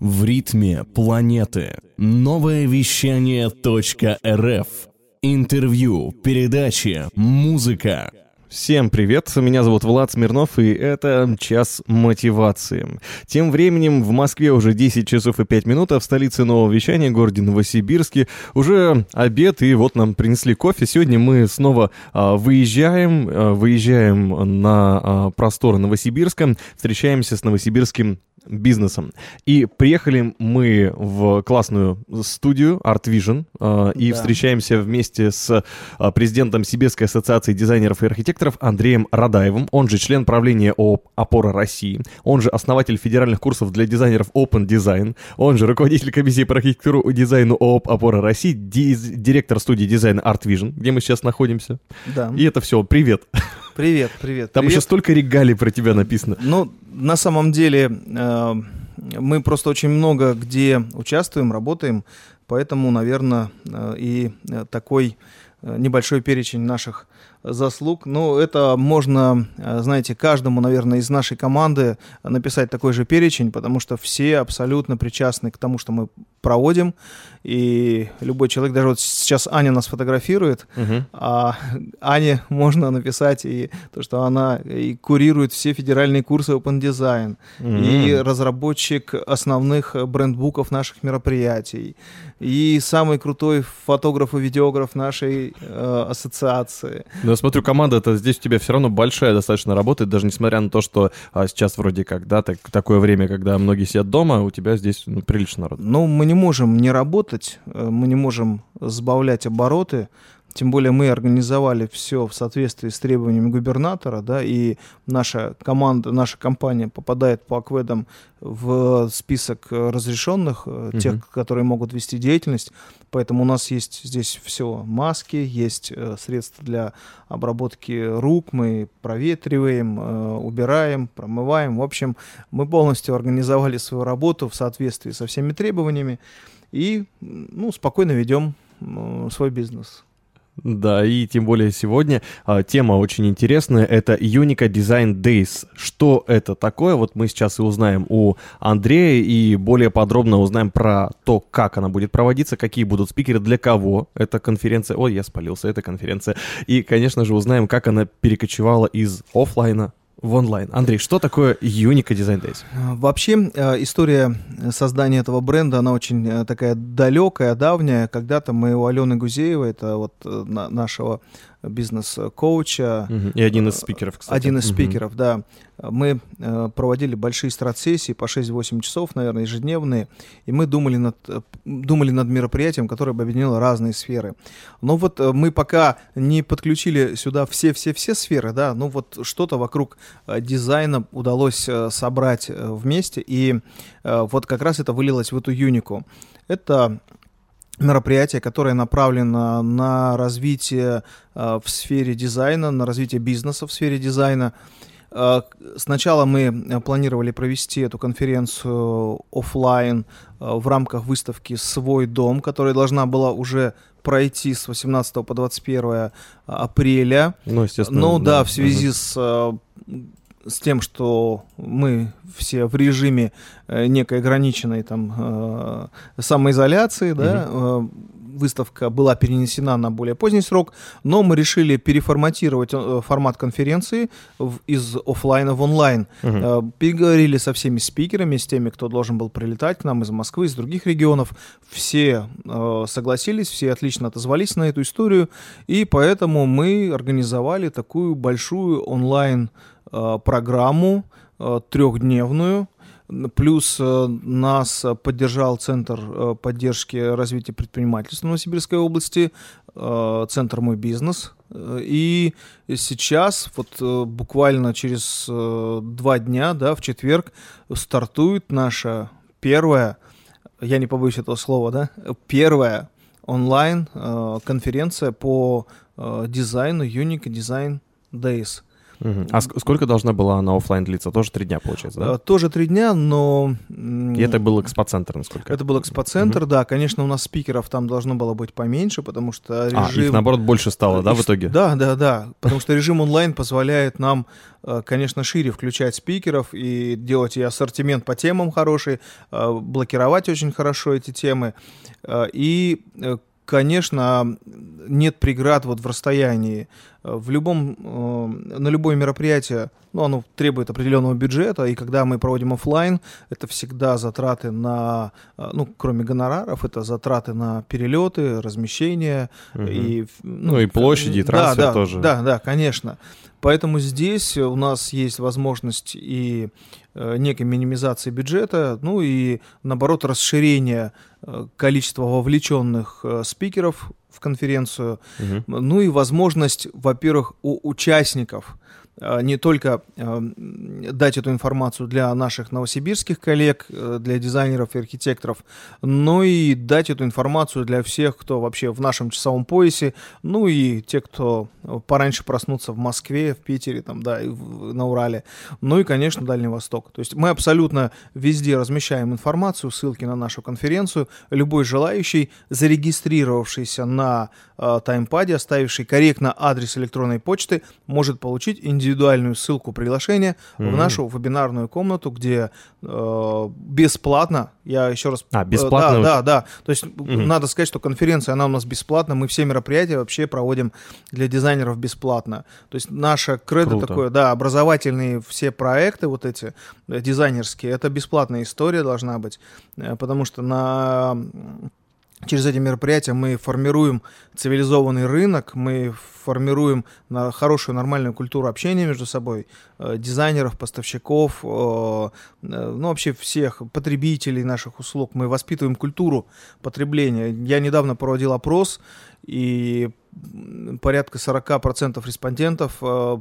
В ритме планеты. Новое вещание .рф. Интервью, передачи, музыка. Всем привет, меня зовут Влад Смирнов, и это «Час мотивации». Тем временем в Москве уже 10 часов и 5 минут, а в столице нового вещания, городе Новосибирске, уже обед, и вот нам принесли кофе. Сегодня мы снова а, выезжаем, а, выезжаем на а, просторы Новосибирска, встречаемся с новосибирским бизнесом. И приехали мы в классную студию Art Vision э, и да. встречаемся вместе с э, президентом Сибирской ассоциации дизайнеров и архитекторов Андреем Радаевым, он же член правления ООП «Опора России», он же основатель федеральных курсов для дизайнеров Open Design, он же руководитель комиссии по архитектуру и дизайну ООП «Опора России», директор студии дизайна Art Vision, где мы сейчас находимся. Да. И это все. Привет. Привет, привет. Там привет. еще столько регалий про тебя написано. Ну, на самом деле, э, мы просто очень много где участвуем, работаем, поэтому, наверное, э, и э, такой небольшой перечень наших заслуг. Ну, это можно, знаете, каждому, наверное, из нашей команды написать такой же перечень, потому что все абсолютно причастны к тому, что мы проводим. И любой человек, даже вот сейчас Аня нас фотографирует, угу. а Ане можно написать и то, что она и курирует все федеральные курсы Open Design, угу. и разработчик основных брендбуков наших мероприятий, и самый крутой фотограф и видеограф нашей э, ассоциации. Ну, я смотрю, команда это здесь у тебя все равно большая достаточно работает, даже несмотря на то, что а, сейчас вроде как, да, так, такое время, когда многие сидят дома, у тебя здесь ну, прилично народу. Ну, мы не можем не работать, э, мы не можем сбавлять обороты, тем более мы организовали все в соответствии с требованиями губернатора, да, и наша команда, наша компания попадает по акведам в список разрешенных, угу. тех, которые могут вести деятельность. Поэтому у нас есть здесь все маски, есть э, средства для обработки рук, мы проветриваем, э, убираем, промываем. В общем, мы полностью организовали свою работу в соответствии со всеми требованиями и ну, спокойно ведем свой бизнес. Да, и тем более сегодня а, тема очень интересная. Это Unica Design Days. Что это такое? Вот мы сейчас и узнаем у Андрея и более подробно узнаем про то, как она будет проводиться, какие будут спикеры, для кого эта конференция. Ой, я спалился, эта конференция. И, конечно же, узнаем, как она перекочевала из офлайна в онлайн. Андрей, что такое Unica Design Days? Вообще, э, история создания этого бренда, она очень э, такая далекая, давняя. Когда-то мы у Алены Гузеевой, это вот э, нашего бизнес-коуча. И один из спикеров, кстати. Один из угу. спикеров, да. Мы э, проводили большие страцессии по 6-8 часов, наверное, ежедневные, и мы думали над, думали над мероприятием, которое бы объединило разные сферы. Но вот э, мы пока не подключили сюда все-все-все сферы, да, ну вот что-то вокруг э, дизайна удалось э, собрать э, вместе, и э, вот как раз это вылилось в эту юнику. Это мероприятие, которое направлено на развитие э, в сфере дизайна, на развитие бизнеса в сфере дизайна. Э, сначала мы планировали провести эту конференцию офлайн э, в рамках выставки «Свой дом», которая должна была уже пройти с 18 по 21 апреля. Ну, естественно. Ну да, да в связи угу. с с тем, что мы все в режиме э, некой ограниченной там э, самоизоляции, угу. да, э, выставка была перенесена на более поздний срок, но мы решили переформатировать формат конференции из офлайна в онлайн. Угу. Переговорили со всеми спикерами, с теми, кто должен был прилетать к нам из Москвы, из других регионов. Все согласились, все отлично отозвались на эту историю, и поэтому мы организовали такую большую онлайн программу э, трехдневную. Плюс э, нас поддержал Центр поддержки развития предпринимательства Новосибирской области, Центр «Мой бизнес». И сейчас, вот буквально через два дня, да, в четверг, стартует наша первая, я не побоюсь этого слова, да, первая онлайн конференция по дизайну Unique Design Days – А ск- сколько должна была она оффлайн длиться? Тоже три дня, получается, да? Э, Тоже три дня, но... И это был экспоцентр, насколько Это был экспоцентр, да. Конечно, у нас спикеров там должно было быть поменьше, потому что А, режим... их наоборот больше стало, да, Их в итоге? Да, да, да. Потому что режим онлайн позволяет нам, э, конечно, шире включать спикеров и делать и ассортимент по темам хороший, э, блокировать очень хорошо эти темы. Э, И, э, конечно, нет преград вот в расстоянии. Э, В любом, э, на любое мероприятие, ну, оно требует определенного бюджета, и когда мы проводим оффлайн, это всегда затраты на, э, ну, кроме гонораров, это затраты на перелеты, размещение, Мгм. и, в- Ну, и площади, и да, трансфер да, тоже. Да, да, конечно. Поэтому здесь у нас есть возможность и некой минимизации бюджета, ну и наоборот расширения э, количества вовлеченных э, спикеров в конференцию, Мгм. ну и возможность, во-первых, у участников не только э, дать эту информацию для наших новосибирских коллег, э, для дизайнеров и архитекторов, но и дать эту информацию для всех, кто вообще в нашем часовом поясе, ну и те, кто э, пораньше проснутся в Москве, в Питере, там, да, и на Урале, ну и, конечно, Дальний Восток. То есть мы абсолютно везде размещаем информацию, ссылки на нашу конференцию. Любой желающий, зарегистрировавшийся на э, таймпаде, оставивший корректно адрес электронной почты, может получить индивидуальную ссылку приглашения в Мгм. нашу вебинарную комнату, где э, бесплатно, я еще раз... А, э, бесплатно? да, да, да. То есть Мгм. надо сказать, что конференция, она у нас бесплатна, мы все мероприятия вообще проводим для дизайнеров бесплатно. То есть наша кредо Круто. такое, да, образовательные все проекты вот эти э, дизайнерские, это бесплатная история должна быть, э, потому что на через эти мероприятия мы формируем цивилизованный рынок, мы формируем на хорошую нормальную культуру общения между собой, э, дизайнеров, поставщиков, э, э, ну вообще всех потребителей наших услуг. Мы воспитываем культуру потребления. Я недавно проводил опрос, и порядка 40% респондентов э,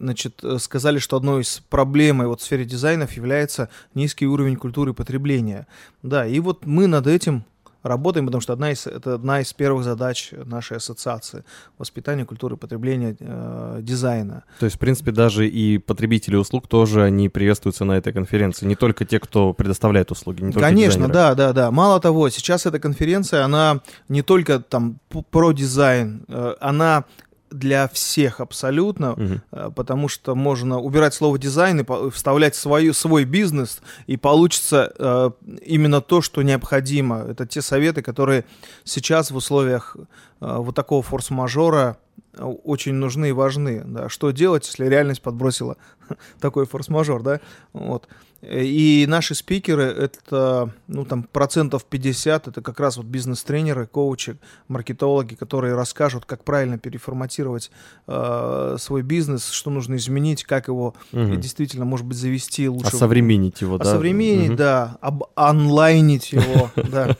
значит, сказали, что одной из проблем вот в сфере дизайнов является низкий уровень культуры потребления. Да, и вот мы над этим работаем, потому что одна из, это одна из первых задач нашей ассоциации – воспитание культуры потребления э, дизайна. То есть, в принципе, даже и потребители услуг тоже, они приветствуются на этой конференции. Не только те, кто предоставляет услуги, не только Конечно, дизайнеры. да, да, да. Мало того, сейчас эта конференция, она не только там про дизайн, э, она для всех абсолютно, э, потому что можно убирать слово дизайн и вставлять свою, свой бизнес, и получится э, именно то, что необходимо. Это те советы, которые сейчас в условиях э, вот такого форс-мажора очень нужны и важны. Да. Что делать, если реальность подбросила такой форс-мажор, да? Вот. И наши спикеры, это, ну, там, процентов 50, это как раз вот бизнес-тренеры, коучи, маркетологи, которые расскажут, как правильно переформатировать э, свой бизнес, что нужно изменить, как его Мгм. действительно, может быть, завести лучше. Осовременить его, да? Осовременить, Мгм. да, об онлайнить его, да.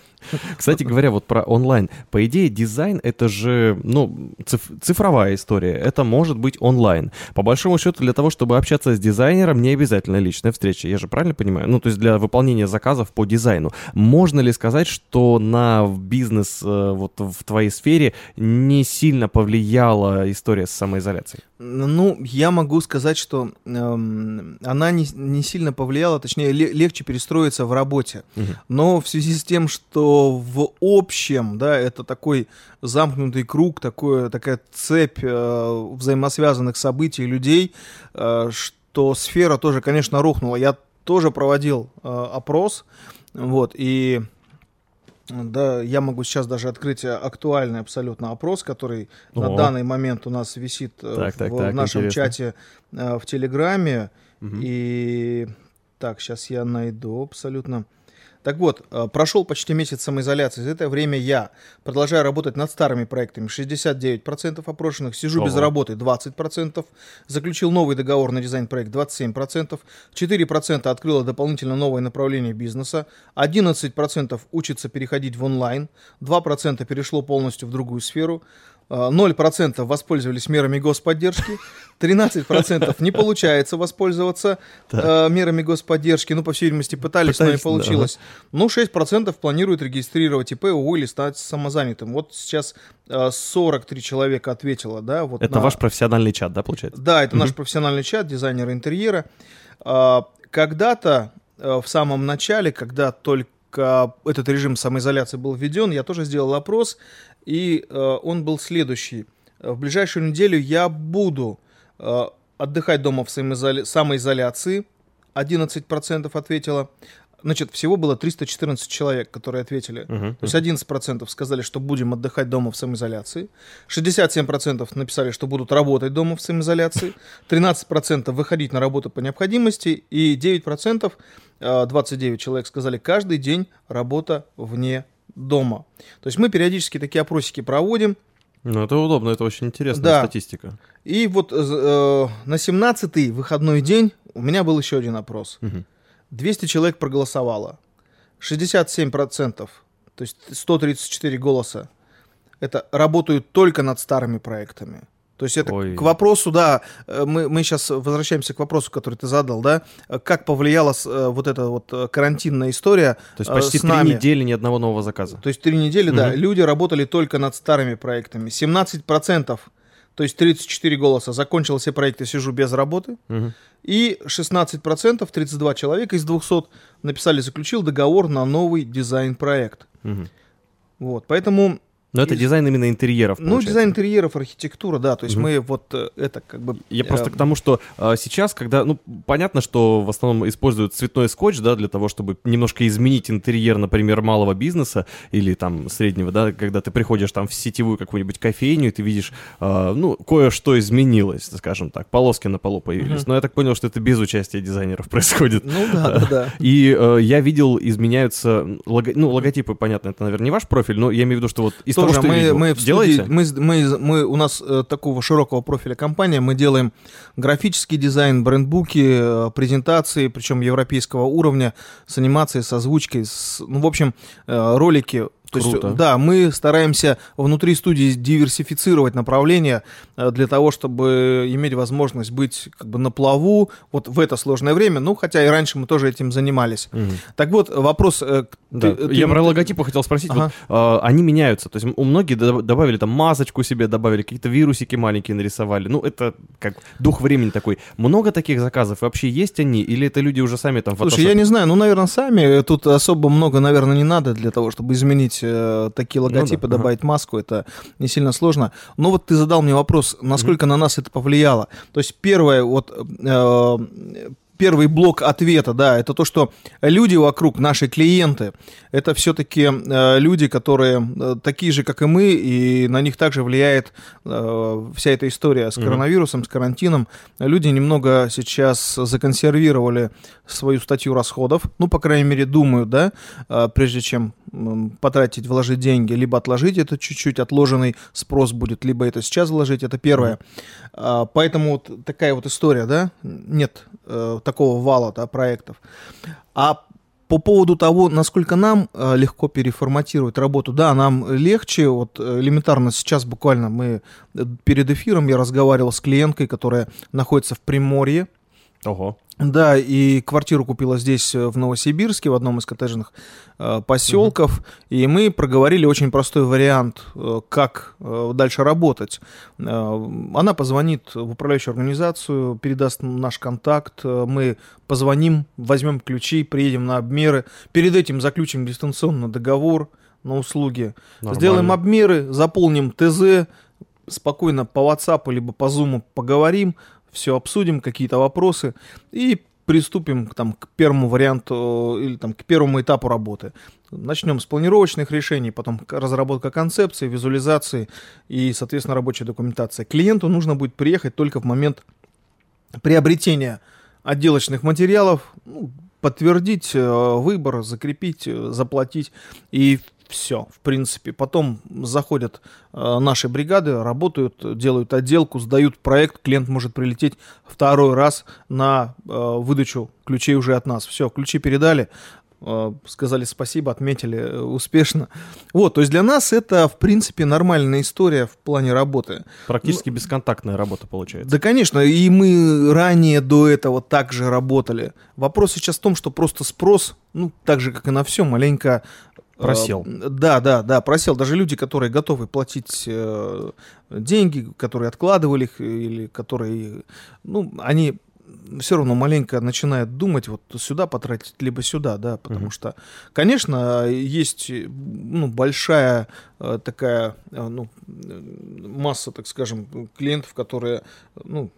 Кстати говоря, вот про онлайн. По идее, дизайн — это же, ну, циф- цифровая история. Это может быть онлайн. По большому счету, для того, чтобы общаться с дизайнером, не обязательно личная встреча. Я же правильно понимаю? Ну, то есть для выполнения заказов по дизайну. Можно ли сказать, что на бизнес э, вот в твоей сфере не сильно повлияла история с самоизоляцией? Ну, я могу сказать, что эм, она не, не сильно повлияла, точнее, ле- легче перестроиться в работе. Мгм. Но в связи с тем, что в общем, да, это такой замкнутый круг, такое, такая цепь э, взаимосвязанных событий людей, э, что сфера тоже, конечно, рухнула. Я тоже проводил э, опрос, вот, и да, я могу сейчас даже открыть актуальный абсолютно опрос, который на О. данный момент у нас висит э, Так, в, так, в так, нашем интересно. чате э, в Телеграме. Мгм. И так, сейчас я найду абсолютно. Так вот, э, прошел почти месяц самоизоляции. За это время я продолжаю работать над старыми проектами. 69% опрошенных. Сижу без Ого. работы 20%. Заключил новый договор на дизайн-проект 27%. 4% открыло дополнительно новое направление бизнеса. 11% учится переходить в онлайн. 2% перешло полностью в другую сферу. А, 0% воспользовались мерами господдержки, 13% не получается воспользоваться э, мерами господдержки, ну, по всей видимости, пытались, но не да, получилось. Ну, 6% планируют регистрировать ИП, ООО или стать самозанятым. Вот сейчас э, 43 человека ответило, да, вот Это на- ваш профессиональный чат, да, получается? да, это наш профессиональный чат, дизайнеры интерьера. А, Когда-то, э, в самом начале, когда только этот режим самоизоляции был введен, я тоже сделал опрос, и э, он был следующий. Э, В ближайшую неделю я буду э, отдыхать дома в самоизоля- самоизоляции. 11% ответило. Значит, всего было 314 человек, которые ответили. Мгм. То есть 11% сказали, что будем отдыхать дома в самоизоляции. 67% написали, что будут работать дома в самоизоляции. 13% выходить на работу по необходимости. И 9%, э, 29 человек сказали, каждый день работа вне дома. То есть мы периодически такие опросики проводим. Ну, это удобно, это очень интересная Да. статистика. И вот э, на 17-й выходной день у меня был еще один опрос. Мгм. 200 человек проголосовало. 67%, то есть 134 голоса, это работают только над старыми проектами. То есть это Ой. к вопросу, да, э, мы, мы сейчас возвращаемся к вопросу, который ты задал, да, как повлияла с- э, вот эта вот э, карантинная история То есть почти три недели ни одного нового заказа. То есть три недели, да, Мгм. люди работали только над старыми проектами. 17%, то есть 34 голоса, закончил все проекты, сижу без работы. Мгм. И 16%, 32 человека из 200 написали, заключил договор на новый дизайн-проект. Мгм. Вот, поэтому, Но это дизайн именно интерьеров, ну, получается. дизайн интерьеров, архитектура, да, то есть Мгм. мы вот э, это как бы... Я э, просто к тому, что а, сейчас, когда, ну, понятно, что в основном используют цветной скотч, да, для того, чтобы немножко изменить интерьер, например, малого бизнеса или там среднего, да, когда ты приходишь там в сетевую какую-нибудь кофейню, и ты видишь, а, ну, кое-что изменилось, скажем так, полоски на полу появились. Мгм. Но я так понял, что это без участия дизайнеров происходит. Ну да, да, да. И э, я видел, изменяются, лого- ну, логотипы, понятно, это, наверное, не ваш профиль, но я имею в виду, что вот из того, что я мы, мы в студии, мы, мы, мы- у нас э, такого широкого профиля компания, мы делаем графический дизайн, брендбуки, э, презентации, причем европейского уровня, с анимацией, с озвучкой, с, ну, в общем, э, ролики. То есть, Круто. да, мы стараемся внутри студии диверсифицировать направления э, для того, чтобы иметь возможность быть как бы на плаву вот в это сложное время. Ну, хотя и раньше мы тоже этим занимались. Мгм. Так вот, вопрос... э, Да, ты- я ты- про логотипы хотел спросить. Ага. Вот, а, они меняются. То есть у многих до- добавили там масочку себе, добавили какие-то вирусики маленькие нарисовали. Ну, это как дух времени такой. Много таких заказов? Вообще есть они? Или это люди уже сами там Слушай, я не знаю, ну, наверное, сами. Тут особо много, наверное, не надо для того, чтобы изменить э, такие Ну да, логотипы, ага. добавить маску. Это не сильно сложно. Но вот ты задал мне вопрос, насколько на нас это повлияло. То есть первое, вот э, первый блок ответа, да, это то, что люди вокруг, наши клиенты, это все-таки люди, которые э, такие же, как и мы, и на них также влияет э, вся эта история с коронавирусом, с карантином. Люди немного сейчас законсервировали свою статью расходов, ну, по крайней мере, думают, да, э, прежде чем потратить, вложить деньги, либо отложить это чуть-чуть, отложенный спрос будет, либо это сейчас вложить, это первое. А, Поэтому вот такая вот история, да, нет э, такого вала, да, проектов. А по поводу того, насколько нам э, легко переформатировать работу, да, нам легче, вот э, элементарно сейчас буквально мы перед эфиром я разговаривал с клиенткой, которая находится в Приморье, Ого. да, и квартиру купила здесь, э, в Новосибирске, в одном из коттеджных э, поселков. И мы проговорили очень простой вариант, э, как э, дальше работать. Э, она позвонит в управляющую организацию, передаст наш контакт, э, мы позвоним, возьмем ключи, приедем на обмеры. Перед этим заключим дистанционно договор на услуги. Нормально. Сделаем обмеры, заполним ТЗ, спокойно по WhatsApp либо по Zoom поговорим, все обсудим, какие-то вопросы и приступим там, к первому варианту э, или там, к первому этапу работы. Начнем с планировочных решений, потом разработка концепции, визуализации и, соответственно, рабочая документация. Клиенту нужно будет приехать только в момент приобретения отделочных материалов, ну, подтвердить э, выбор, закрепить, э, заплатить и все, в принципе. Потом заходят э, наши бригады, работают, делают отделку, сдают проект, клиент может прилететь второй раз на э, выдачу ключей уже от нас. Все, ключи передали, э, сказали спасибо, отметили э, успешно. Вот, то есть для нас это, в принципе, нормальная история в плане работы. Практически ну, бесконтактная работа получается. Да, конечно, и мы ранее до этого также работали. Вопрос сейчас в том, что просто спрос, ну, так же, как и на все, маленько Просел. Да, да, да, просел. Даже люди, которые готовы платить э, деньги, которые откладывали их или которые, ну, они все равно маленько начинает думать, вот сюда потратить, либо сюда, да, потому угу. что, конечно, есть ну, большая э, такая э, ну, масса, так скажем, клиентов, которые ну,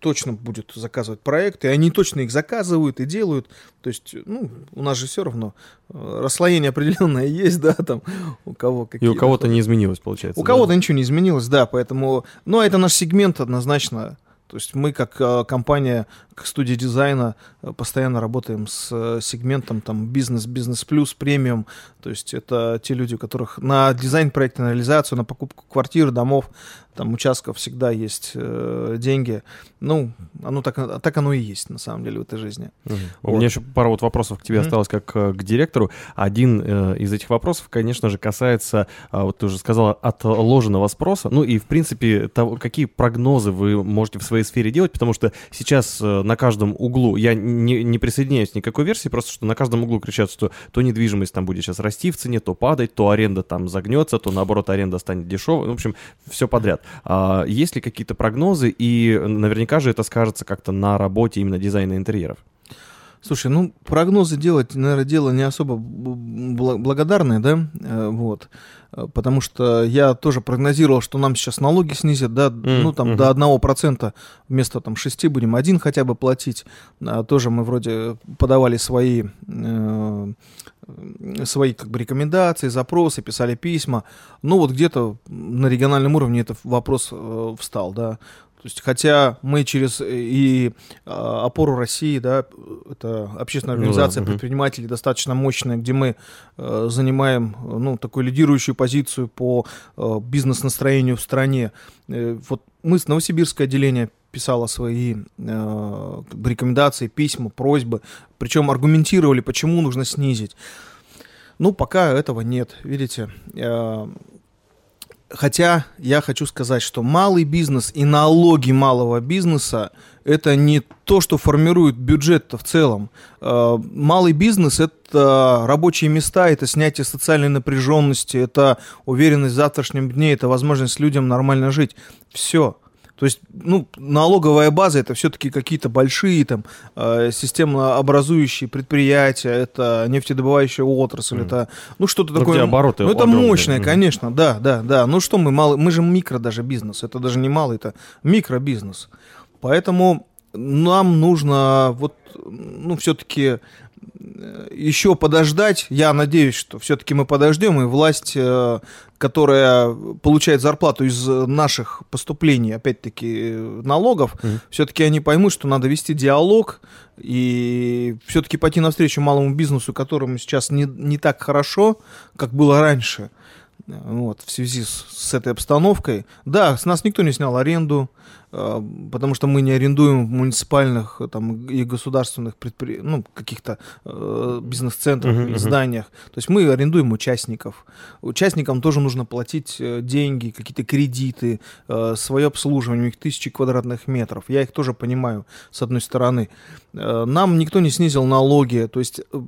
точно будут заказывать проекты, и они точно их заказывают и делают. То есть, ну, у нас же все равно э, расслоение определенное есть, да, там у кого какие. И у кого-то не изменилось, получается. У да? кого-то ничего не изменилось, да, поэтому, ну, это наш сегмент однозначно то есть мы как э, компания, как студия дизайна э, постоянно работаем с э, сегментом там бизнес, бизнес плюс, премиум. То есть это те люди, у которых на дизайн проекта, на реализацию, на покупку квартир, домов, там участков всегда есть э, деньги. Ну, оно так, так оно и есть, на самом деле, в этой жизни. Угу. Вот. У меня еще пара вот вопросов к тебе угу. осталось, как э, к директору. Один э, из этих вопросов, конечно же, касается, э, вот ты уже сказала, отложенного спроса. Ну и, в принципе, того, какие прогнозы вы можете в своей сфере делать, потому что сейчас э, на каждом углу, я не, не присоединяюсь к никакой версии, просто что на каждом углу кричат, что то недвижимость там будет сейчас расти в цене, то падать, то аренда там загнется, то наоборот аренда станет дешевой. В общем, все подряд. А, есть ли какие-то прогнозы, и наверняка же это скажется как-то на работе именно дизайна интерьеров? Слушай, ну прогнозы делать, наверное, дело не особо благодарное, да, э, вот, потому что я тоже прогнозировал, что нам сейчас налоги снизят, да, mm, ну там mm-hmm. до одного процента вместо там шести будем один хотя бы платить, а, тоже мы вроде подавали свои э, свои как бы рекомендации, запросы, писали письма. Ну вот где-то на региональном уровне этот вопрос э, встал, да. То есть, хотя мы через э, и а, опору России, да, это общественная организация ну, да, предпринимателей достаточно мощная, где мы э, занимаем ну такую лидирующую позицию по э, бизнес-настроению в стране. Э, вот мы с Новосибирское отделение писала свои э, рекомендации, письма, просьбы, причем аргументировали, почему нужно снизить. Ну, пока этого нет, видите. Э, хотя я хочу сказать, что малый бизнес и налоги малого бизнеса это не то, что формирует бюджет в целом. Э, малый бизнес – это рабочие места, это снятие социальной напряженности, это уверенность в завтрашнем дне, это возможность людям нормально жить. Все. То есть, ну, налоговая база это все-таки какие-то большие там э, системообразующие предприятия, это нефтедобывающая отрасль, mm. это ну что-то ну, такое. обороты ну, это огромные. мощное, mm. конечно, да, да, да. Ну что мы малый, мы же микро даже бизнес, это даже не малый, это микробизнес. Поэтому нам нужно вот, ну, все-таки еще подождать. Я надеюсь, что все-таки мы подождем, и власть, э, которая получает зарплату из наших поступлений, опять-таки, налогов, mm-hmm. все-таки они поймут, что надо вести диалог и все-таки пойти навстречу малому бизнесу, которому сейчас не, не так хорошо, как было раньше. Вот, в связи с, с этой обстановкой. Да, с нас никто не снял аренду, а, потому что мы не арендуем в муниципальных там, и государственных предпри... ну, каких-то э, бизнес-центрах uh-huh, или зданиях. То есть мы арендуем участников. Участникам тоже нужно платить э, деньги, какие-то кредиты, э, свое обслуживание, у них тысячи квадратных метров. Я их тоже понимаю, с одной стороны. Э, нам никто не снизил налоги, то есть э,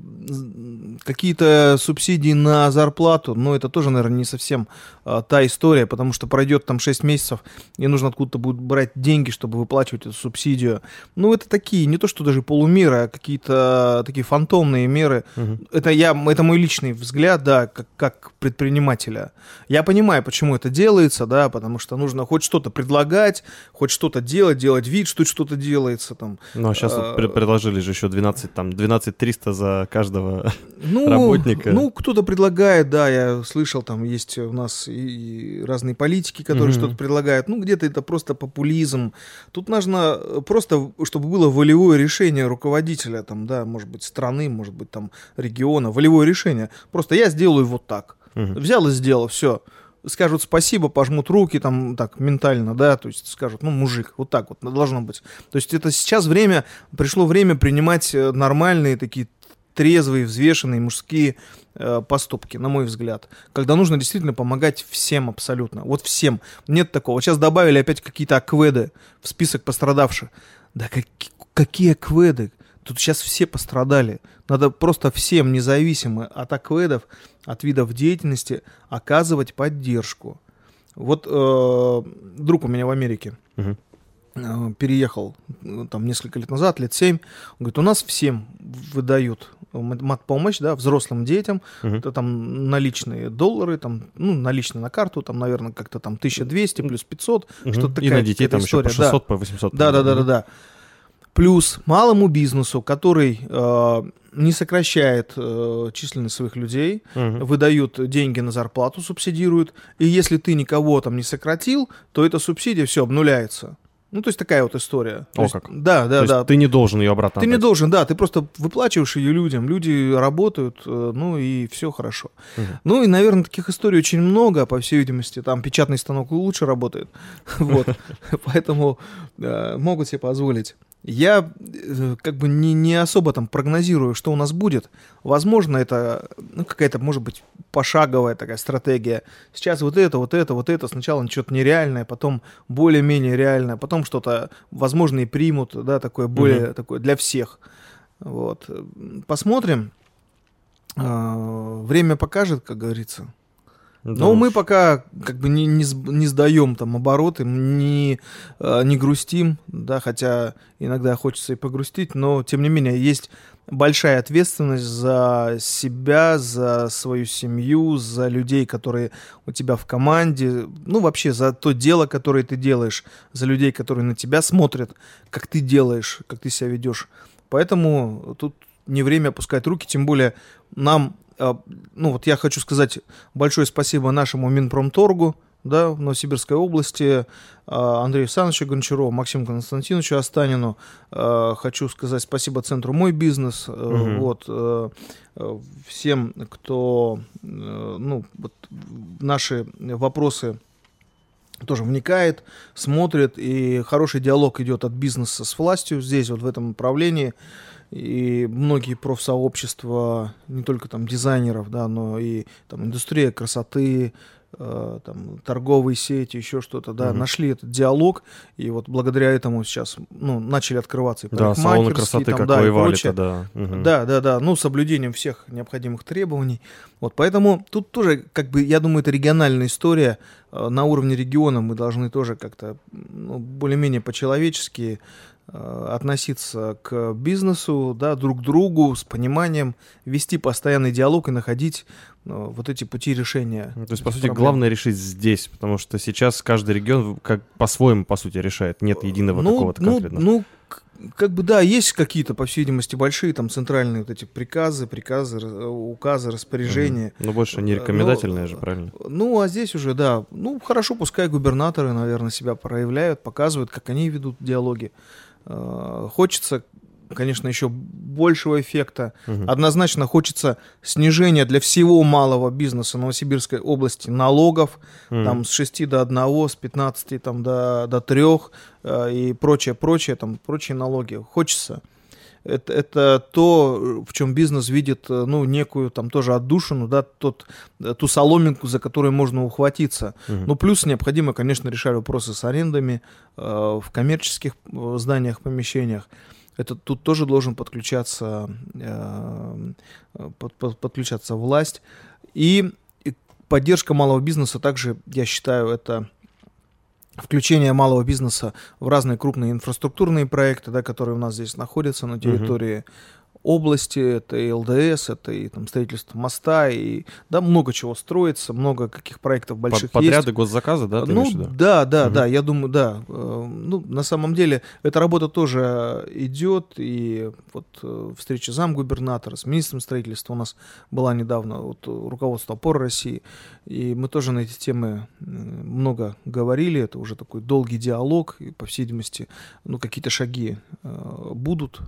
какие-то субсидии на зарплату, но это тоже, наверное, не совсем э, та история, потому что пройдет там 6 месяцев, и нужно откуда-то будет брать деньги, чтобы выплачивать эту субсидию. Ну, это такие, не то что даже полумеры, а какие-то такие фантомные меры. Угу. Это, я, это мой личный взгляд, да, как, как предпринимателя. Я понимаю, почему это делается, да, потому что нужно хоть что-то предлагать, хоть что-то делать, делать вид, что что-то делается там. Ну, а сейчас а, вот предложили же еще 12, там, 12 300 за каждого ну, работника. Ну, кто-то предлагает, да, я слышал, там есть у нас и разные политики, которые угу. что-то предлагают. Ну, где-то это просто популизм. Тут нужно э, просто, чтобы было волевое решение руководителя, там, да, может быть, страны, может быть, там, региона, волевое решение. Просто я сделаю вот так. Угу. Взял и сделал, все скажут спасибо, пожмут руки, там, так, ментально, да, то есть скажут, ну, мужик, вот так вот должно быть. То есть это сейчас время, пришло время принимать э, нормальные такие трезвые, взвешенные мужские э, поступки, на мой взгляд. Когда нужно действительно помогать всем абсолютно. Вот всем. Нет такого. Сейчас добавили опять какие-то акведы в список пострадавших. Да как, какие акведы? Тут сейчас все пострадали. Надо просто всем, независимо от акведов, от видов деятельности, оказывать поддержку. Вот э, друг у меня в Америке э, переехал э, там несколько лет назад, лет семь. Он говорит, у нас всем выдают мат-помощь, да, взрослым детям, Мгм. это там наличные доллары, там, ну, наличные на карту, там, наверное, как-то там 1200 плюс 500, Мгм. что-то И такая на детей там еще по история, да. 600, по 800. Да, да, да, да, Мгм. да. Плюс малому бизнесу, который э, не сокращает э, численность своих людей, Мгм. выдают деньги на зарплату, субсидируют. И если ты никого там не сократил, то эта субсидия все обнуляется. Ну, то есть такая вот история. То О, есть- как. Да, То да, есть да. ты не должен ее обратно Ты не отдать. должен, да, ты просто выплачиваешь ее людям, люди работают, э, ну и все хорошо. Мгм. Ну и, наверное, таких историй очень много, по всей видимости, там печатный станок лучше работает, вот, поэтому э, могут себе позволить. Я э, как бы не, не особо там прогнозирую, что у нас будет. Возможно, это ну, какая-то, может быть, пошаговая такая стратегия. Сейчас вот это, вот это, вот это. Сначала что-то нереальное, потом более-менее реальное, потом что-то, возможно, и примут, да, такое более такое для всех. Вот. Посмотрим. А, Время покажет, как говорится. Да Но мы уж. пока как бы не, не, не сдаем там обороты, не, э, не грустим, да, хотя иногда хочется и погрустить, но тем не менее есть большая ответственность за себя, за свою семью, за людей, которые у тебя в команде, ну вообще за то дело, которое ты делаешь, за людей, которые на тебя смотрят, как ты делаешь, как ты себя ведешь. Поэтому тут не время опускать руки, тем более нам, э, ну вот я хочу сказать большое спасибо нашему Минпромторгу, да, в Новосибирской области, э, Андрею Александровичу Гончарову, Максиму Константиновичу Останину. Э, Хочу сказать спасибо Центру «Мой бизнес», Мгм. вот, э, э, всем, кто, ну, вот наши вопросы тоже вникает, смотрит, и хороший диалог идет от бизнеса с властью здесь, вот в этом направлении. И многие профсообщества, не только там дизайнеров, да, но и там индустрия красоты, э, там, торговые сети, еще что-то, да, Мгм. нашли этот диалог, и вот благодаря этому сейчас, ну, начали открываться и Да, салоны красоты там, как да, воевали-то, прочее. да. Мгм. Да, да, да. Ну, соблюдением всех необходимых требований. Вот, поэтому тут тоже, как бы, я думаю, это региональная история. Э, На уровне региона мы должны тоже как-то ну, более-менее по-человечески относиться к бизнесу, да, друг к другу с пониманием, вести постоянный диалог и находить э, вот эти пути решения. Ну, То есть, по сути, проблем. главное решить здесь, потому что сейчас каждый регион как по-своему, по сути, решает. Нет единого ну, какого-то ну, конкретного. Ну, как бы да, есть какие-то, по всей видимости, большие там центральные вот эти приказы, приказы, э, указы, распоряжения. Мгм. Но больше не Э, рекомендательное ну, же, правильно? Ну, а здесь уже, да, ну, хорошо, пускай губернаторы, наверное, себя проявляют, показывают, как они ведут диалоги. Э, Хочется, конечно, еще большего эффекта. Мгм. Однозначно хочется снижения для всего малого бизнеса Новосибирской области налогов, Мгм. там с 6 до 1, с 15 там, до, до 3 и прочее, прочее, там, прочие налоги. Хочется. Это, это то, в чем бизнес видит, э, ну, некую там тоже отдушину, да, тот, э, ту соломинку, за которую можно ухватиться. Мгм. Ну, плюс необходимо, конечно, решать вопросы с арендами э, в коммерческих э, зданиях, помещениях. Это тут тоже должен подключаться, э, под- под- подключаться власть. И, и поддержка малого бизнеса также, я считаю, это включение малого бизнеса в разные крупные инфраструктурные проекты, да, которые у нас здесь находятся на территории области, это и ЛДС, это и там, строительство моста, и да, много чего строится, много каких проектов Под- больших Подряды, есть. госзаказы, да, ты ну, имеешь да, да, Мгм. да, я думаю, да. Э, Ну, на самом деле, эта работа тоже идет, и вот э, встреча замгубернатора с министром строительства у нас была недавно, вот, руководство опоры России, и мы тоже на эти темы много говорили, это уже такой долгий диалог, и, по всей видимости, ну, какие-то шаги э, будут.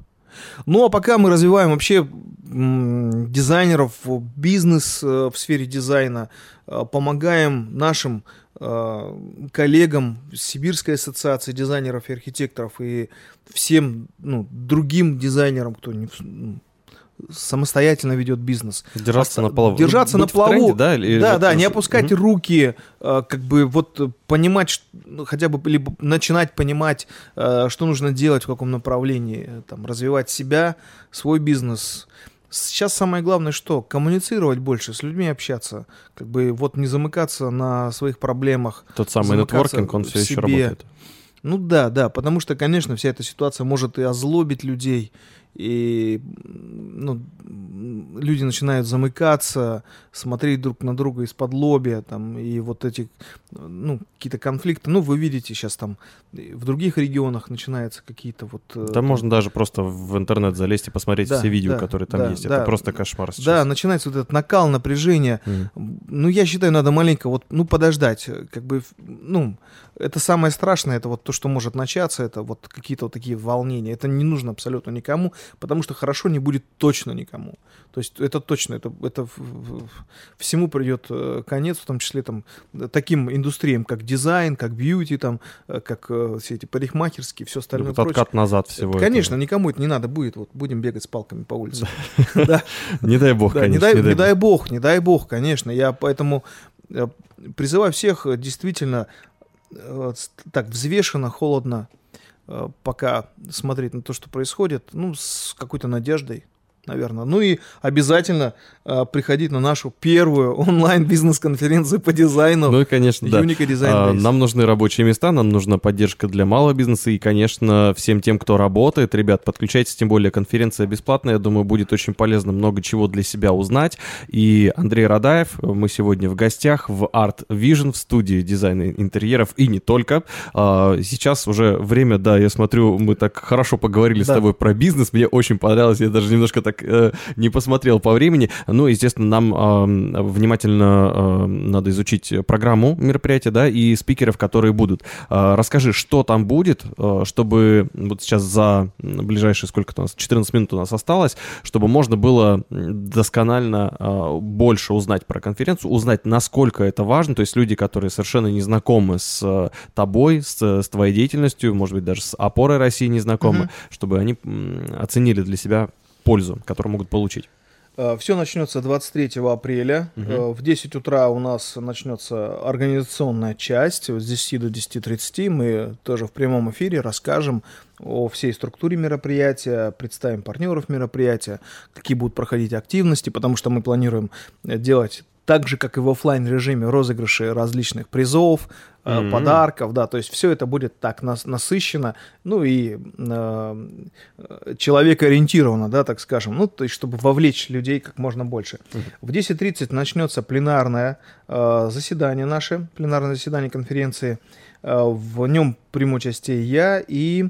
Ну, а пока мы развиваем вообще дизайнеров, бизнес э, в сфере дизайна, э, помогаем нашим э, коллегам Сибирской ассоциации дизайнеров и архитекторов и всем ну, другим дизайнерам, кто не, ну, самостоятельно ведет бизнес. Держаться на плаву. Держаться Быть на плаву. тренде, да? Или да, да, не опускать Мгм. руки, э, как бы вот э, понимать, ну, хотя бы либо начинать понимать, э, что нужно делать, в каком направлении, э, там, развивать себя, свой бизнес. Сейчас самое главное что? Коммуницировать больше, с людьми общаться. Как бы вот не замыкаться на своих проблемах. Тот самый нетворкинг, он все еще работает. Ну да, да, потому что, конечно, вся эта ситуация может и озлобить людей, и ну, люди начинают замыкаться, смотреть друг на друга из-под лобья, там, и вот эти, ну, какие-то конфликты. Ну, вы видите сейчас там в других регионах начинаются какие-то вот... э, Там там- можно даже просто в интернет залезть и посмотреть Да, все видео, да, которые там да, есть. да. Это просто кошмар сейчас. Да, начинается вот этот накал, напряжение. Мгм. Ну, я считаю, надо маленько вот, ну, подождать. э, Как бы, ну, это самое страшное, это вот то, что может начаться, это вот какие-то вот такие волнения. Это не нужно абсолютно никому, потому что хорошо не будет точно никому. То есть это точно, это, это всему придет э, конец, в том числе там э, таким индустриям, как дизайн, как бьюти, там, э, как все эти парикмахерские, все остальное Вот прочее. откат назад всего Конечно, этого. никому это не надо будет. Вот будем бегать с палками по улице. Не дай бог, конечно. не, дай, бог. не дай бог, конечно. Я поэтому призываю всех действительно так взвешенно, холодно пока смотреть на то, что происходит, ну, с какой-то надеждой, наверное. Ну и обязательно э, приходить на нашу первую онлайн-бизнес-конференцию по дизайну. Ну и, конечно, да. Unica Design А. Нам нужны рабочие места, нам нужна поддержка для малого бизнеса и, конечно, всем тем, кто работает. Ребят, подключайтесь, тем более конференция бесплатная. Я думаю, будет очень полезно много чего для себя узнать. И Андрей Радаев, мы сегодня в гостях в Art Vision в студии дизайна интерьеров и не только. А, Сейчас уже время, да, я смотрю, мы так хорошо поговорили с Да. тобой про бизнес. Мне очень понравилось, я даже немножко так э, не посмотрел по времени. Ну, естественно, нам а, внимательно а, надо изучить программу мероприятия, да, и спикеров, которые будут. А, Расскажи, что там будет, а, чтобы вот сейчас за ближайшие, сколько у нас, 14 минут у нас осталось, чтобы можно было досконально а, больше узнать про конференцию, узнать, насколько это важно, то есть люди, которые совершенно не знакомы с а, тобой, с, с твоей деятельностью, может быть, даже с опорой России не знакомы, Мгм. чтобы они оценили для себя пользу, которую могут получить. Все начнется 23 апреля. Э, В 10 утра у нас начнется организационная часть. С 10 до 10.30 мы тоже в прямом эфире расскажем о всей структуре мероприятия, представим партнеров мероприятия, какие будут проходить активности, потому что мы планируем э, делать так же, как и в оффлайн режиме, розыгрыши различных призов, Мгм. подарков, да, то есть все это будет так нас, насыщенно, ну и э, э, человекоориентировано, да, так скажем, ну, то есть чтобы вовлечь людей как можно больше. В 10.30 начнется пленарное э, заседание наше, пленарное заседание конференции. Э, в нем приму участие я и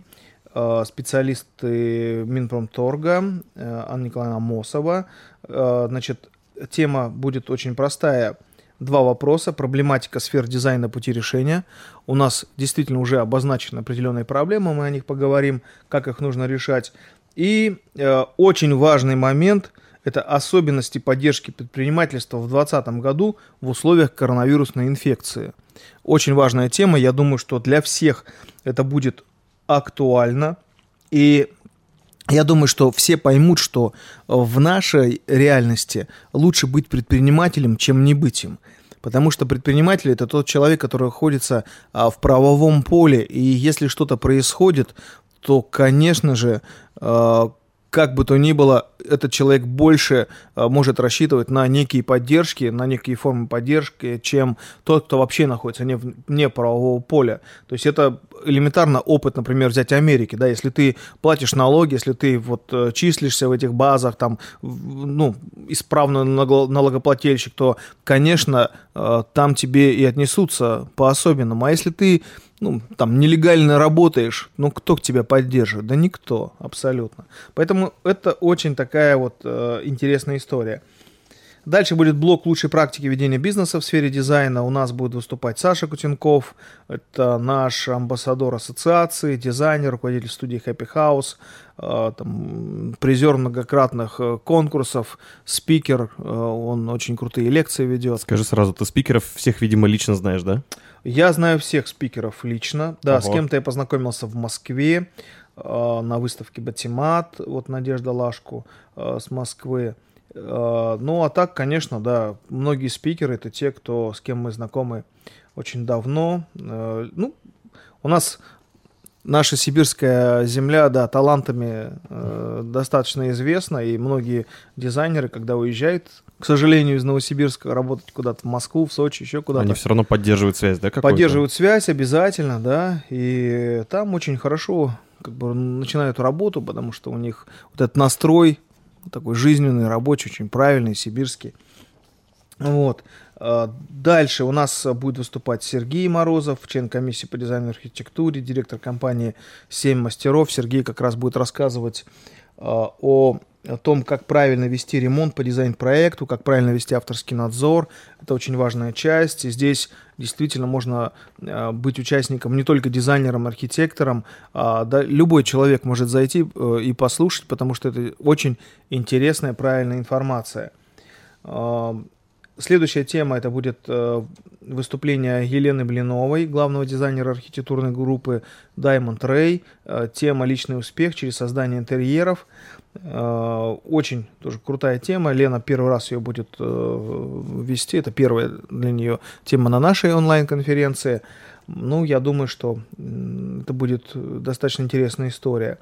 э, специалисты Минпромторга, э, Анна Николаевна Мосова. Значит, тема будет очень простая. Два вопроса. Проблематика сфер дизайна пути решения. У нас действительно уже обозначены определенные проблемы, мы о них поговорим, как их нужно решать. И э, очень важный момент – это особенности поддержки предпринимательства в 2020 году в условиях коронавирусной инфекции. Очень важная тема. Я думаю, что для всех это будет актуально. И я думаю, что все поймут, что в нашей реальности лучше быть предпринимателем, чем не быть им. Потому что предприниматель это тот человек, который находится а, в правовом поле. И если что-то происходит, то, конечно же, а, как бы то ни было, этот человек больше а, может рассчитывать на некие поддержки, на некие формы поддержки, чем тот, кто вообще находится не вне правового поля. То есть это элементарно опыт, например, взять Америки, да, если ты платишь налоги, если ты вот э, числишься в этих базах, там, ну, исправно налогоплательщик, то, конечно, э, там тебе и отнесутся по-особенному. А если ты ну, там, нелегально работаешь, ну, кто к тебя поддержит? Да никто, абсолютно. Поэтому это очень такая вот э, интересная история. Дальше будет блок лучшей практики ведения бизнеса в сфере дизайна. У нас будет выступать Саша Кутенков. Это наш амбассадор ассоциации, дизайнер, руководитель студии Happy House, э, там, призер многократных э, конкурсов, спикер. э, Он очень крутые лекции ведет. Скажи сразу, ты спикеров всех, видимо, лично знаешь, да? Я знаю всех спикеров лично. Да, с Ого. кем-то я познакомился в Москве. на выставке Батимат, вот Надежда Лашку с Москвы. Ну, а так, конечно, да, многие спикеры это те, кто, с кем мы знакомы очень давно. Ну, у нас наша сибирская земля, да, талантами э, достаточно известна, и многие дизайнеры, когда уезжают, к сожалению, из Новосибирска работать куда-то в Москву, в Сочи, еще куда-то. Они все равно поддерживают связь, да? Поддерживают связь обязательно, да, и там очень хорошо как бы начинают работу, потому что у них вот этот настрой такой жизненный, рабочий, очень правильный, сибирский. Вот. А, дальше у нас будет выступать Сергей Морозов, член комиссии по дизайну и архитектуре, директор компании «Семь мастеров». Сергей как раз будет рассказывать о, о том, как правильно вести ремонт по дизайн-проекту, как правильно вести авторский надзор. Это очень важная часть. И здесь действительно можно а, быть участником, не только дизайнером, архитектором. Да, любой человек может зайти э, и послушать, потому что это очень интересная, правильная информация. Следующая тема это будет э, выступление Елены Блиновой, главного дизайнера архитектурной группы Diamond Ray. Э, тема «Личный успех через создание интерьеров». Э, очень тоже крутая тема. Лена первый раз ее будет э, вести. Это первая для нее тема на нашей онлайн-конференции. Ну, я думаю, что это будет достаточно интересная история.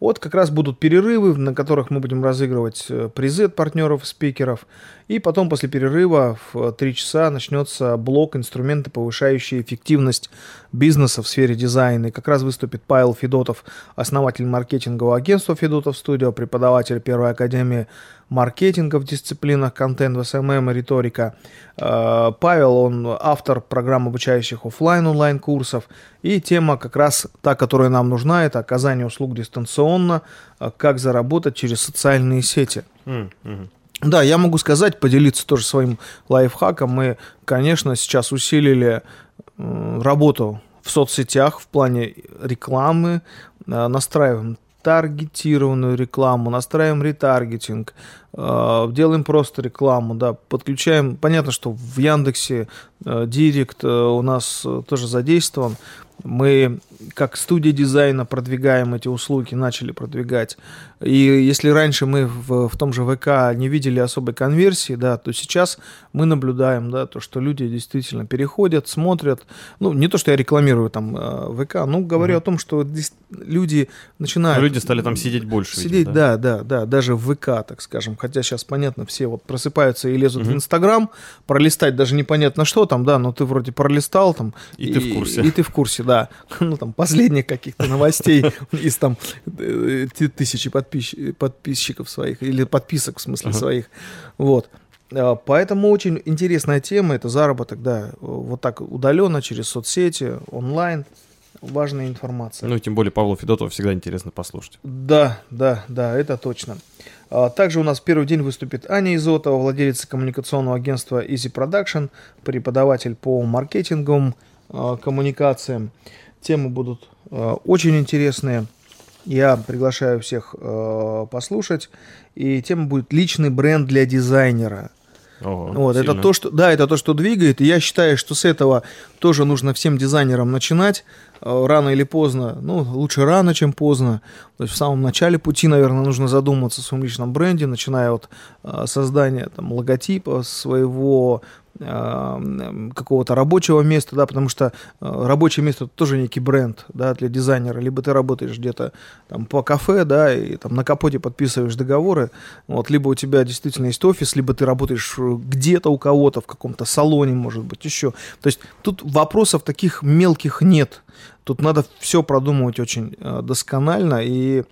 Вот как раз будут перерывы, на которых мы будем разыгрывать э, призы от партнеров, спикеров. И потом после перерыва в 3 часа начнется блок инструменты, повышающие эффективность бизнеса в сфере дизайна. И как раз выступит Павел Федотов, основатель маркетингового агентства Федотов Студио, преподаватель Первой Академии маркетинга в дисциплинах контент, SMM и риторика. Э, Павел, он автор программ обучающих офлайн онлайн курсов. И тема как раз та, которая нам нужна, это оказание услуг дистанционно, э, как заработать через социальные сети. Mm-hmm. Да, я могу сказать, поделиться тоже своим лайфхаком. Мы, конечно, сейчас усилили э, работу в соцсетях в плане рекламы, настраиваем таргетированную рекламу, настраиваем ретаргетинг, э, делаем просто рекламу, да, подключаем, понятно, что в Яндексе э, Директ э, у нас тоже задействован, мы как студия дизайна продвигаем эти услуги, начали продвигать. И если раньше мы в, в том же ВК не видели особой конверсии, да, то сейчас мы наблюдаем, да, то, что люди действительно переходят, смотрят. Ну, не то, что я рекламирую там э, ВК, ну, говорю угу. о том, что люди начинают... Люди стали там сидеть больше. Сидеть, видимо, да? да, да, да, даже в ВК, так скажем. Хотя сейчас, понятно, все вот просыпаются и лезут угу. в Инстаграм, пролистать даже непонятно что там, да, но ты вроде пролистал там. И, и ты в курсе. И ты в курсе, да. Ну, там, последних каких-то новостей из там э, тысячи подписчиков своих, или подписок, в смысле, своих. Вот. А, поэтому очень интересная тема, это заработок, да, вот так удаленно, через соцсети, онлайн, важная информация. Ну, тем более Павлу Федотову всегда интересно послушать. Да, да, да, это точно. А, также у нас первый день выступит Аня Изотова, владелица коммуникационного агентства Easy Production, преподаватель по маркетинговым а, коммуникациям. Темы будут э, очень интересные. Я приглашаю всех э, послушать. И тема будет личный бренд для дизайнера. Ого, вот, это то, что, да, это то, что двигает. И я считаю, что с этого тоже нужно всем дизайнерам начинать. Э, рано или поздно, ну, лучше рано, чем поздно. То есть в самом начале пути, наверное, нужно задуматься о своем личном бренде, начиная от создания там, логотипа своего, какого-то рабочего места, да, потому что э, рабочее место это тоже некий бренд, да, для дизайнера. Либо ты работаешь где-то там по кафе, да, и там на капоте подписываешь договоры, вот, либо у тебя действительно есть офис, либо ты работаешь э, где-то у кого-то в каком-то салоне, может быть, еще. То есть тут вопросов таких мелких нет. Тут надо все продумывать очень э, досконально, и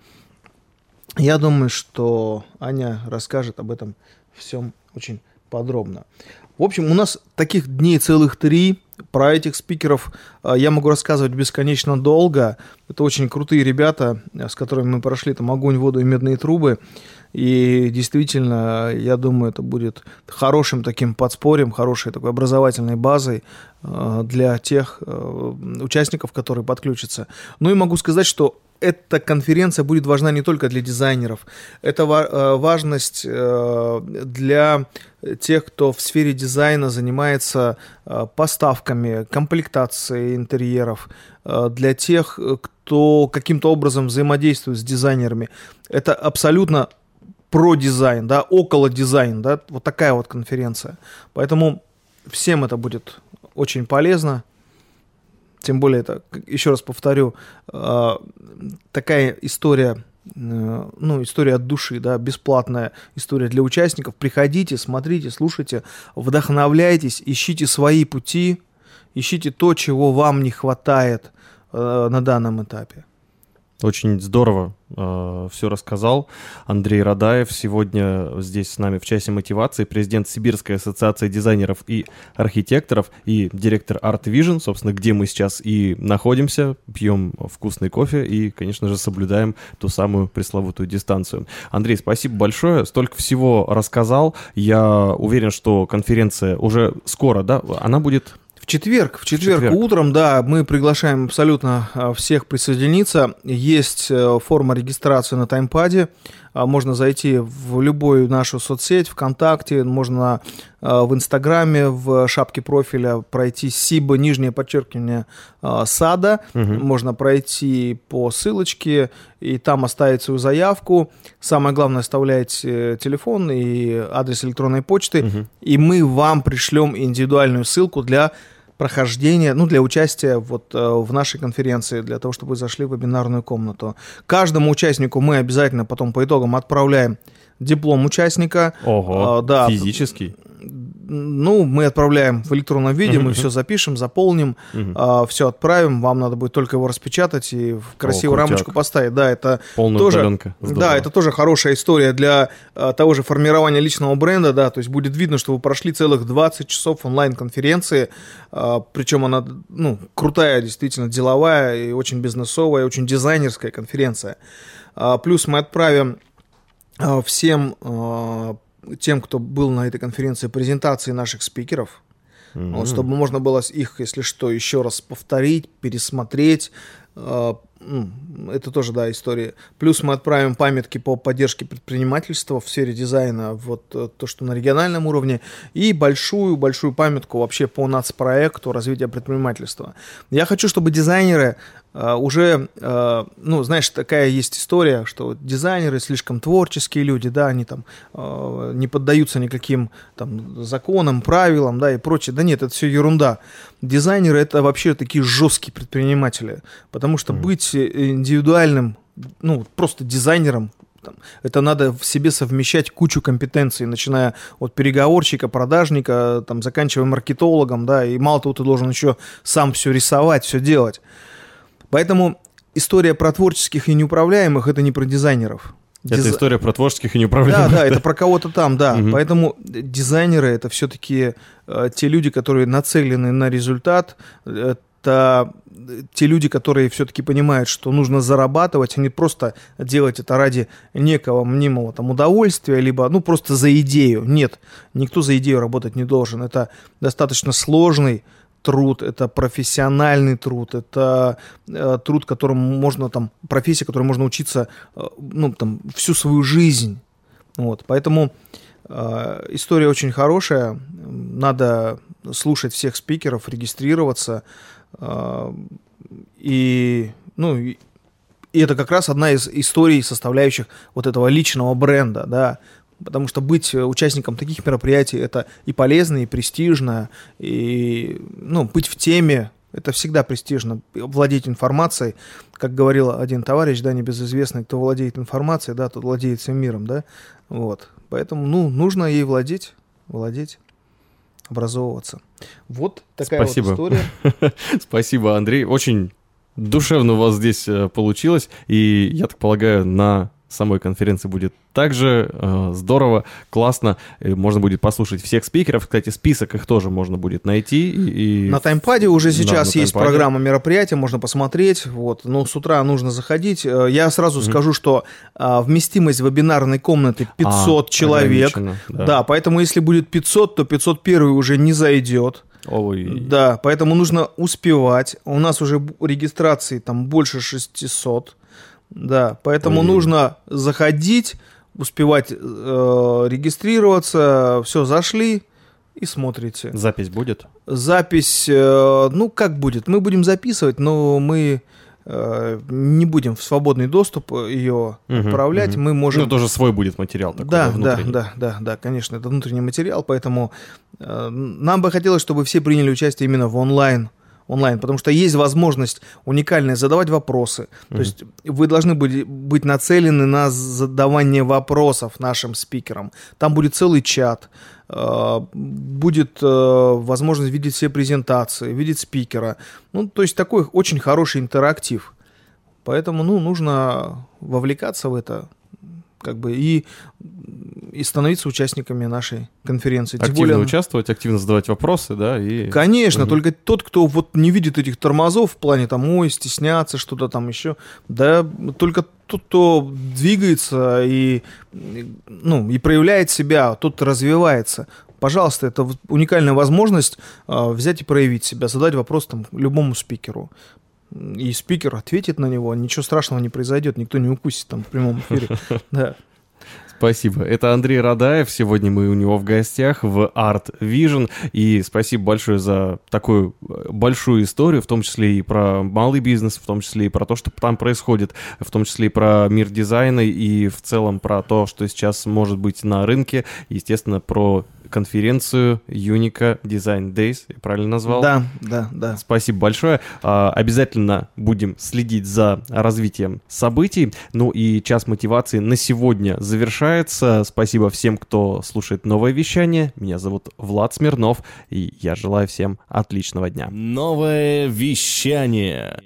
я думаю, что Аня расскажет об этом всем очень подробно. В общем, у нас таких дней целых три. Про этих спикеров э, я могу рассказывать бесконечно долго. Это очень крутые ребята, с которыми мы прошли там огонь, воду и медные трубы. И действительно, я думаю, это будет хорошим таким подспорьем, хорошей такой образовательной базой э, для тех участников, которые подключатся. Ну и могу сказать, что эта конференция будет важна не только для дизайнеров, это э, важность э, для тех, кто в сфере дизайна занимается э, поставками, комплектацией интерьеров, для тех, кто каким-то образом взаимодействует с дизайнерами. Это абсолютно про дизайн, да, около дизайн, да, вот такая вот конференция. Поэтому всем это будет очень полезно. Тем более это, еще раз повторю, а, такая история, э, ну, история от души, да, бесплатная история для участников. Приходите, смотрите, слушайте, вдохновляйтесь, ищите свои пути, ищите то, чего вам не хватает э, на данном этапе. Очень здорово э, все рассказал. Андрей Радаев сегодня здесь с нами в часе мотивации, президент Сибирской ассоциации дизайнеров и архитекторов и директор Art Vision, собственно, где мы сейчас и находимся, пьем вкусный кофе и, конечно же, соблюдаем ту самую пресловутую дистанцию. Андрей, спасибо большое, столько всего рассказал. Я уверен, что конференция уже скоро, да, она будет в четверг, в четверг, в четверг утром, да, мы приглашаем абсолютно а, всех присоединиться. Есть э, форма регистрации на таймпаде. А, можно зайти в любую нашу соцсеть, ВКонтакте, можно а, в Инстаграме, в шапке профиля пройти Сиба, нижнее подчеркивание сада. Угу. Можно пройти по ссылочке и там оставить свою заявку. Самое главное, оставляйте телефон и адрес электронной почты, угу. и мы вам пришлем индивидуальную ссылку для прохождения, ну, для участия вот э, в нашей конференции, для того, чтобы вы зашли в вебинарную комнату. Каждому участнику мы обязательно потом по итогам отправляем диплом участника. Ого, а, да, физический? Ну, мы отправляем в электронном виде, uh-huh. мы все запишем, заполним, uh-huh. а, все отправим. Вам надо будет только его распечатать и в красивую О, рамочку поставить. Да, это Полная тоже, удаленка. да, это тоже хорошая история для а, того же формирования личного бренда, да, то есть будет видно, что вы прошли целых 20 часов онлайн-конференции, а, причем она, ну, крутая, действительно деловая и очень бизнесовая, очень дизайнерская конференция. Плюс мы отправим всем тем, кто был на этой конференции, презентации наших спикеров, mm-hmm. вот, чтобы можно было их, если что, еще раз повторить, пересмотреть. А, это тоже, да, история. Плюс мы отправим памятки по поддержке предпринимательства в сфере дизайна, вот э, то, что на региональном уровне, и большую-большую памятку вообще по нацпроекту развития предпринимательства. Я хочу, чтобы дизайнеры уже, э, ну, знаешь, такая есть история, что дизайнеры слишком творческие люди, да, они там э, не поддаются никаким там законам, правилам, да, и прочее. Да нет, это все ерунда. Дизайнеры это вообще такие жесткие предприниматели, потому что mm. быть индивидуальным, ну, просто дизайнером, это надо в себе совмещать кучу компетенций, начиная от переговорщика, продажника, там, заканчивая маркетологом, да, и мало того, ты должен еще сам все рисовать, все делать. Поэтому история про творческих и неуправляемых это не про дизайнеров. Это Диз... история про творческих и неуправляемых. Да, да, это про кого-то там, да. Угу. Поэтому дизайнеры это все-таки э, те люди, которые нацелены на результат. Это те люди, которые все-таки понимают, что нужно зарабатывать, а не просто делать это ради некого мнимого там удовольствия, либо ну просто за идею. Нет, никто за идею работать не должен. Это достаточно сложный труд, это профессиональный труд, это э, труд, которому можно там, профессия, которой можно учиться, э, ну, там, всю свою жизнь. Вот, поэтому э, история очень хорошая, надо слушать всех спикеров, регистрироваться, э, и, ну, и, и это как раз одна из историй, составляющих вот этого личного бренда, да, Потому что быть э, участником таких мероприятий это и полезно, и престижно, и ну, быть в теме это всегда престижно. Владеть информацией, как говорил один товарищ, да, небезызвестный, кто владеет информацией, да, тот владеет всем миром, да. Вот. Поэтому, ну, нужно ей владеть, владеть образовываться. Вот такая Спасибо. вот история. Спасибо, Андрей. Очень душевно у вас здесь э, получилось. И, я так полагаю, на самой конференции будет также э, здорово, классно. Можно будет послушать всех спикеров. Кстати, список их тоже можно будет найти. И, на таймпаде уже сейчас да, есть таймпаде. программа мероприятия, можно посмотреть. Вот. Но с утра нужно заходить. Э, я сразу mm-hmm. скажу, что э, вместимость вебинарной комнаты 500 а, человек. Да. да, поэтому если будет 500, то 501 уже не зайдет. Ой. Да, поэтому нужно успевать. У нас уже регистрации там больше 600. Да, поэтому Ой. нужно заходить, успевать э, регистрироваться, все, зашли и смотрите. Запись будет? Запись, э, ну как будет, мы будем записывать, но мы э, не будем в свободный доступ ее Мгм, отправлять, мгм. мы можем... Ну, тоже свой будет материал такой, Да, да, да, да, да, конечно, это внутренний материал, поэтому э, нам бы хотелось, чтобы все приняли участие именно в онлайн онлайн, потому что есть возможность уникальная задавать вопросы. То есть вы должны быть, быть нацелены на задавание вопросов нашим спикерам. Там будет целый чат, э, будет э, возможность видеть все презентации, видеть спикера. Ну, то есть такой очень хороший интерактив. Поэтому, ну, нужно вовлекаться в это, как бы и и становиться участниками нашей конференции. Тем Активно более- участвовать, активно задавать вопросы, да, и... Конечно, Мгм. только тот, кто вот не видит этих тормозов в плане там, ой, стесняться, что-то там еще, да, только тот, кто двигается и, ну, и проявляет себя, тот развивается. Пожалуйста, это уникальная возможность а, взять и проявить себя, задать вопрос там любому спикеру. И спикер ответит на него, ничего страшного не произойдет, никто не укусит там в прямом эфире. Да. Спасибо. Это Андрей Радаев. Сегодня мы у него в гостях в Art Vision. И спасибо большое за такую э, большую историю, в том числе и про малый бизнес, в том числе и про то, что там происходит, в том числе и про мир дизайна, и в целом про то, что сейчас может быть на рынке. Естественно, про конференцию Unica Design Days. Я правильно назвал? Да, да, да. Спасибо большое. А, Обязательно будем следить за развитием событий. Ну и час мотивации на сегодня завершается. Спасибо всем, кто слушает новое вещание. Меня зовут Влад Смирнов, и я желаю всем отличного дня. Новое вещание.